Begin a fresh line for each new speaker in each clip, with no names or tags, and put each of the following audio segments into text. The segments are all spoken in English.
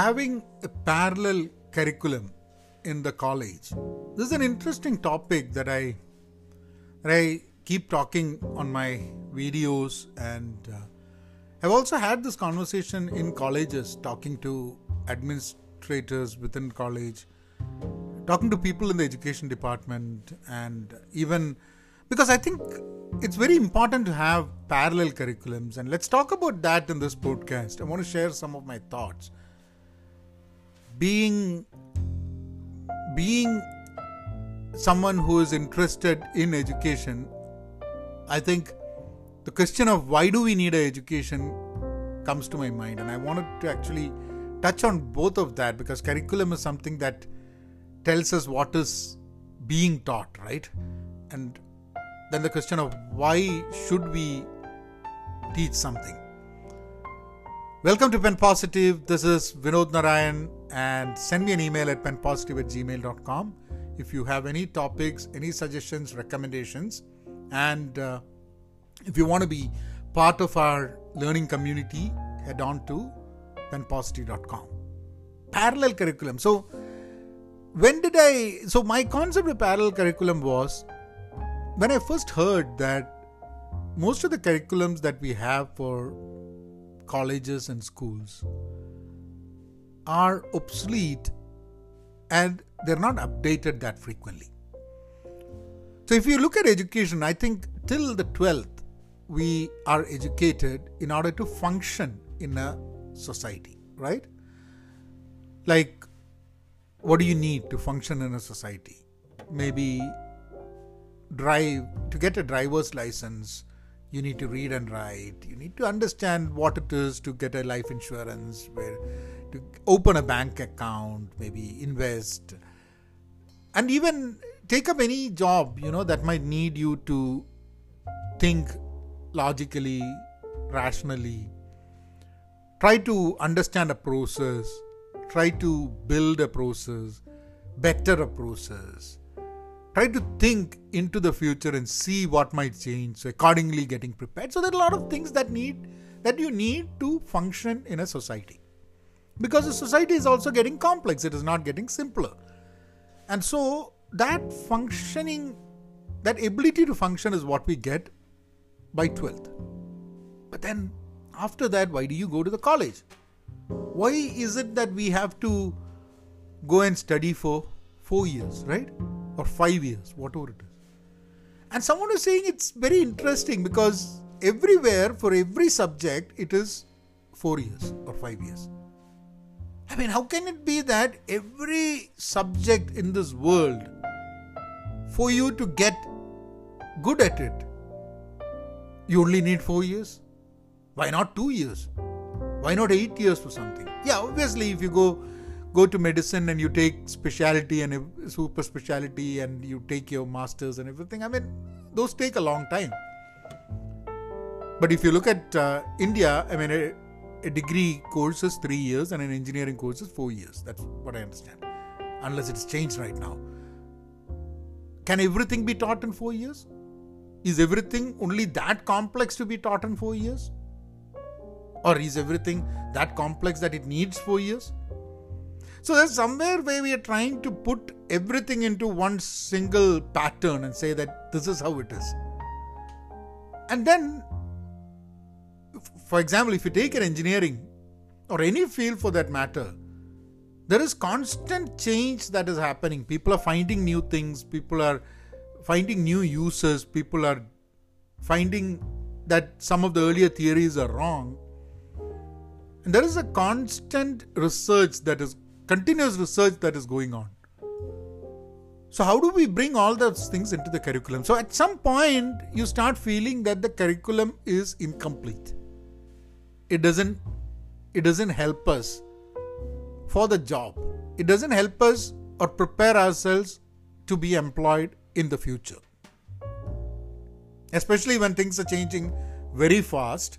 having a parallel curriculum in the college. This is an interesting topic that I that I keep talking on my videos and uh, I've also had this conversation in colleges talking to administrators within college talking to people in the education department and even because I think it's very important to have parallel curriculums and let's talk about that in this podcast. I want to share some of my thoughts. Being being someone who is interested in education, I think the question of why do we need an education comes to my mind and I wanted to actually touch on both of that because curriculum is something that tells us what is being taught, right? And then the question of why should we teach something? Welcome to Pen Positive. This is Vinod Narayan, and send me an email at penpositive at gmail.com if you have any topics, any suggestions, recommendations, and uh, if you want to be part of our learning community, head on to penpositive.com. Parallel curriculum. So, when did I? So, my concept of parallel curriculum was when I first heard that most of the curriculums that we have for colleges and schools are obsolete and they're not updated that frequently. So, if you look at education, I think till the 12th, we are educated in order to function in a society, right? Like what do you need to function in a society? Maybe drive to get a driver's license you need to read and write you need to understand what it is to get a life insurance where to open a bank account maybe invest and even take up any job you know that might need you to think logically rationally try to understand a process try to build a process, better a process. Try to think into the future and see what might change. So accordingly getting prepared. So there are a lot of things that need that you need to function in a society. Because the society is also getting complex, it is not getting simpler. And so that functioning, that ability to function is what we get by 12th. But then after that, why do you go to the college? why is it that we have to go and study for four years, right? Or five years, whatever it is. And someone is saying it's very interesting because everywhere, for every subject, it is four years or five years. I mean, how can it be that every subject in this world, for you to get good at it, you only need four years? Why not two years? Why not eight years for something? Yeah, obviously, if you go go to medicine and you take specialty and super specialty and you take your masters and everything, I mean, those take a long time. But if you look at uh, India, I mean, a, degree course is three years and an engineering course is four years. That's what I understand. Unless it's changed right now. Can everything be taught in four years? Is everything only that complex to be taught in four years? Or is everything that complex that it needs four years? So there's somewhere where we are trying to put everything into one single pattern and say that this is how it is. And then, for example, if you take an engineering or any field for that matter, there is constant change that is happening. People are finding new things, people are finding new uses, people are finding that some of the earlier theories are wrong and there is a constant research that is continuous research that is going on. So, how do we bring all those things into the curriculum? So, at some point, you start feeling that the curriculum is incomplete. It doesn't, it doesn't help us for the job. It doesn't help us or prepare ourselves to be employed in the future. Especially when things are changing very fast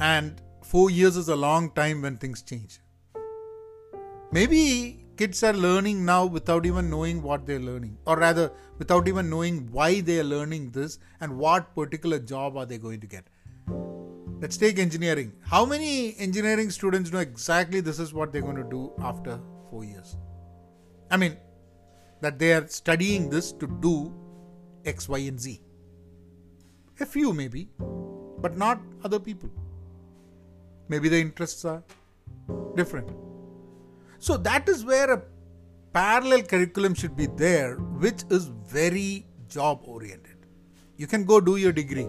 and four years is a long time when things change. Maybe kids are learning now without even knowing what they're learning, or rather, without even knowing why they are learning this and what particular job are they going to get. Let's take engineering. How many engineering students know exactly this is what they're going to do after four years? I mean, that they are studying this to do X, Y, and Z. A few, maybe, but not other people. Maybe the interests are different. So, that is where a parallel curriculum should be there, which is very job oriented. You can go do your degree,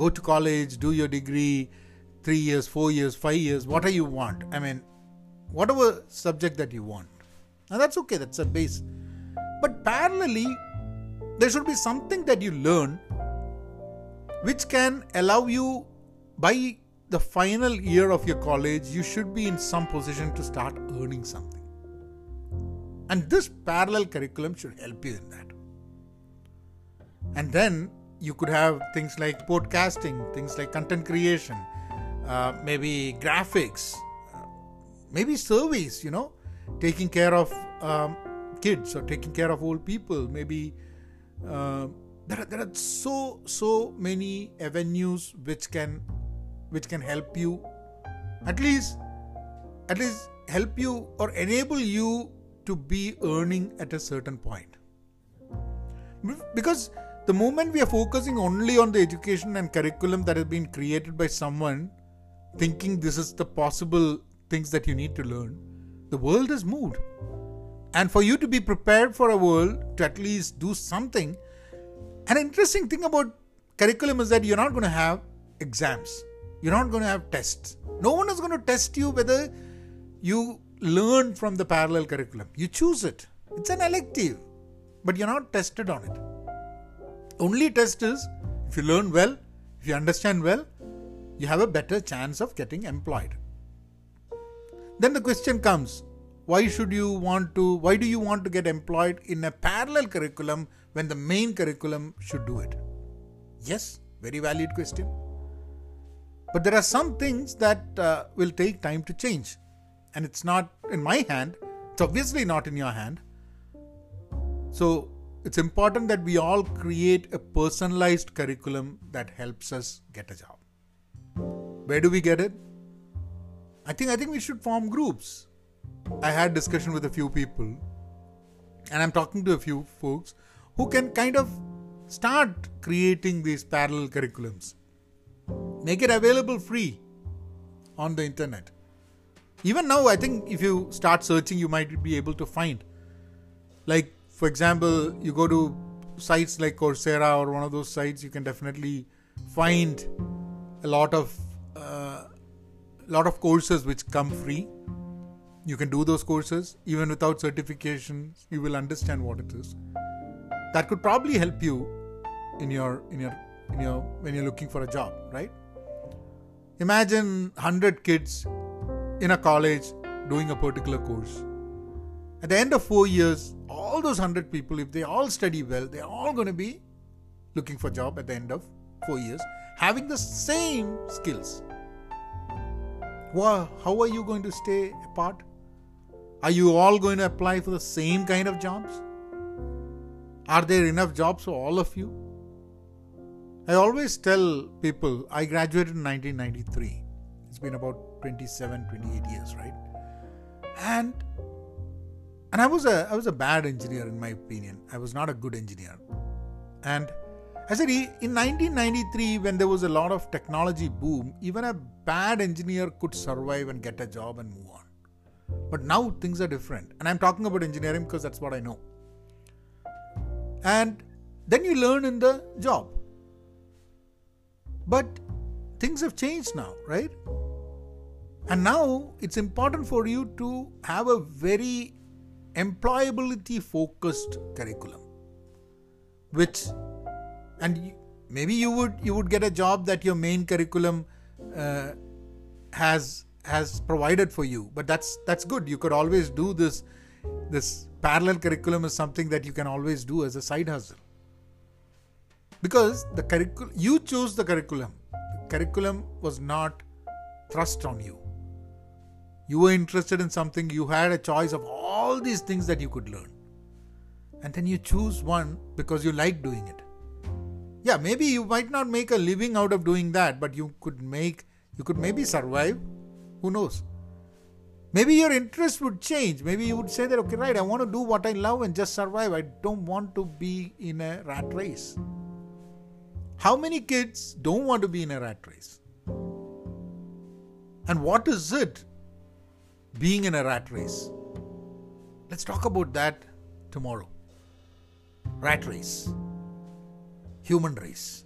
go to college, do your degree, three years, four years, five years, whatever you want. I mean, whatever subject that you want. And that's okay, that's a base. But parallelly, there should be something that you learn which can allow you by the final year of your college, you should be in some position to start earning something. And this parallel curriculum should help you in that. And then you could have things like podcasting, things like content creation, uh, maybe graphics, uh, maybe surveys, you know, taking care of um, kids or taking care of old people, maybe. Uh, there are, there are so so many avenues which can which can help you at least at least help you or enable you to be earning at a certain point because the moment we are focusing only on the education and curriculum that has been created by someone thinking this is the possible things that you need to learn the world has moved. And for you to be prepared for a world to at least do something an interesting thing about curriculum is that you're not going to have exams. You're not going to have tests. No one is going to test you whether you learn from the parallel curriculum. You choose it. It's an elective but you're not tested on it only test is if you learn well, if you understand well, you have a better chance of getting employed. Then the question comes why should you want to, why do you want to get employed in a parallel curriculum when the main curriculum should do it? Yes, very valid question. But there are some things that uh, will take time to change. And it's not in my hand, it's obviously not in your hand. So it's important that we all create a personalized curriculum that helps us get a job. Where do we get it? I think I think we should form groups. I had discussion with a few people and I'm talking to a few folks who can kind of start creating these parallel curriculums. Make it available free on the internet. Even now, I think if you start searching, you might be able to find like for example, you go to sites like Coursera or one of those sites, you can definitely find a lot of uh, lot of courses which come free. You can do those courses even without certifications. You will understand what it is. That could probably help you in your in your in your when you're looking for a job, right? Imagine 100 kids in a college doing a particular course. At the end of four years, all those 100 people, if they all study well, they're all going to be looking for a job at the end of four years, having the same skills. Well, how are you going to stay apart? Are you all going to apply for the same kind of jobs? Are there enough jobs for all of you? I always tell people I graduated in 1993. It's been about 27, 28 years, right? And and I was a I was a bad engineer in my opinion. I was not a good engineer. And I said in 1993 when there was a lot of technology boom, even a bad engineer could survive and get a job and move on. But now things are different. And I'm talking about engineering because that's what I know. And then you learn in the job. But things have changed now, right? And now it's important for you to have a very employability focused curriculum which and maybe you would you would get a job that your main curriculum uh, has has provided for you but that's that's good. You could always do this this parallel curriculum is something that you can always do as a side hustle. Because the curriculum you chose the curriculum. The curriculum was not thrust on you you were interested in something, you had a choice of all these things that you could learn. And then you choose one because you like doing it. yeah, maybe you might not make a living out of doing that, but you could make, you could maybe survive. Who knows? Maybe your interest would change. Maybe you would say that, okay, right, I want to do what I love and just survive. I don't want to be in a rat race. How many kids don't want to be in a rat race? And what is it being in a rat race? Let's talk about that tomorrow. Rat race, human race.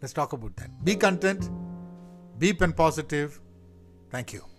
Let's talk about that. Be content, be pen positive. Thank you.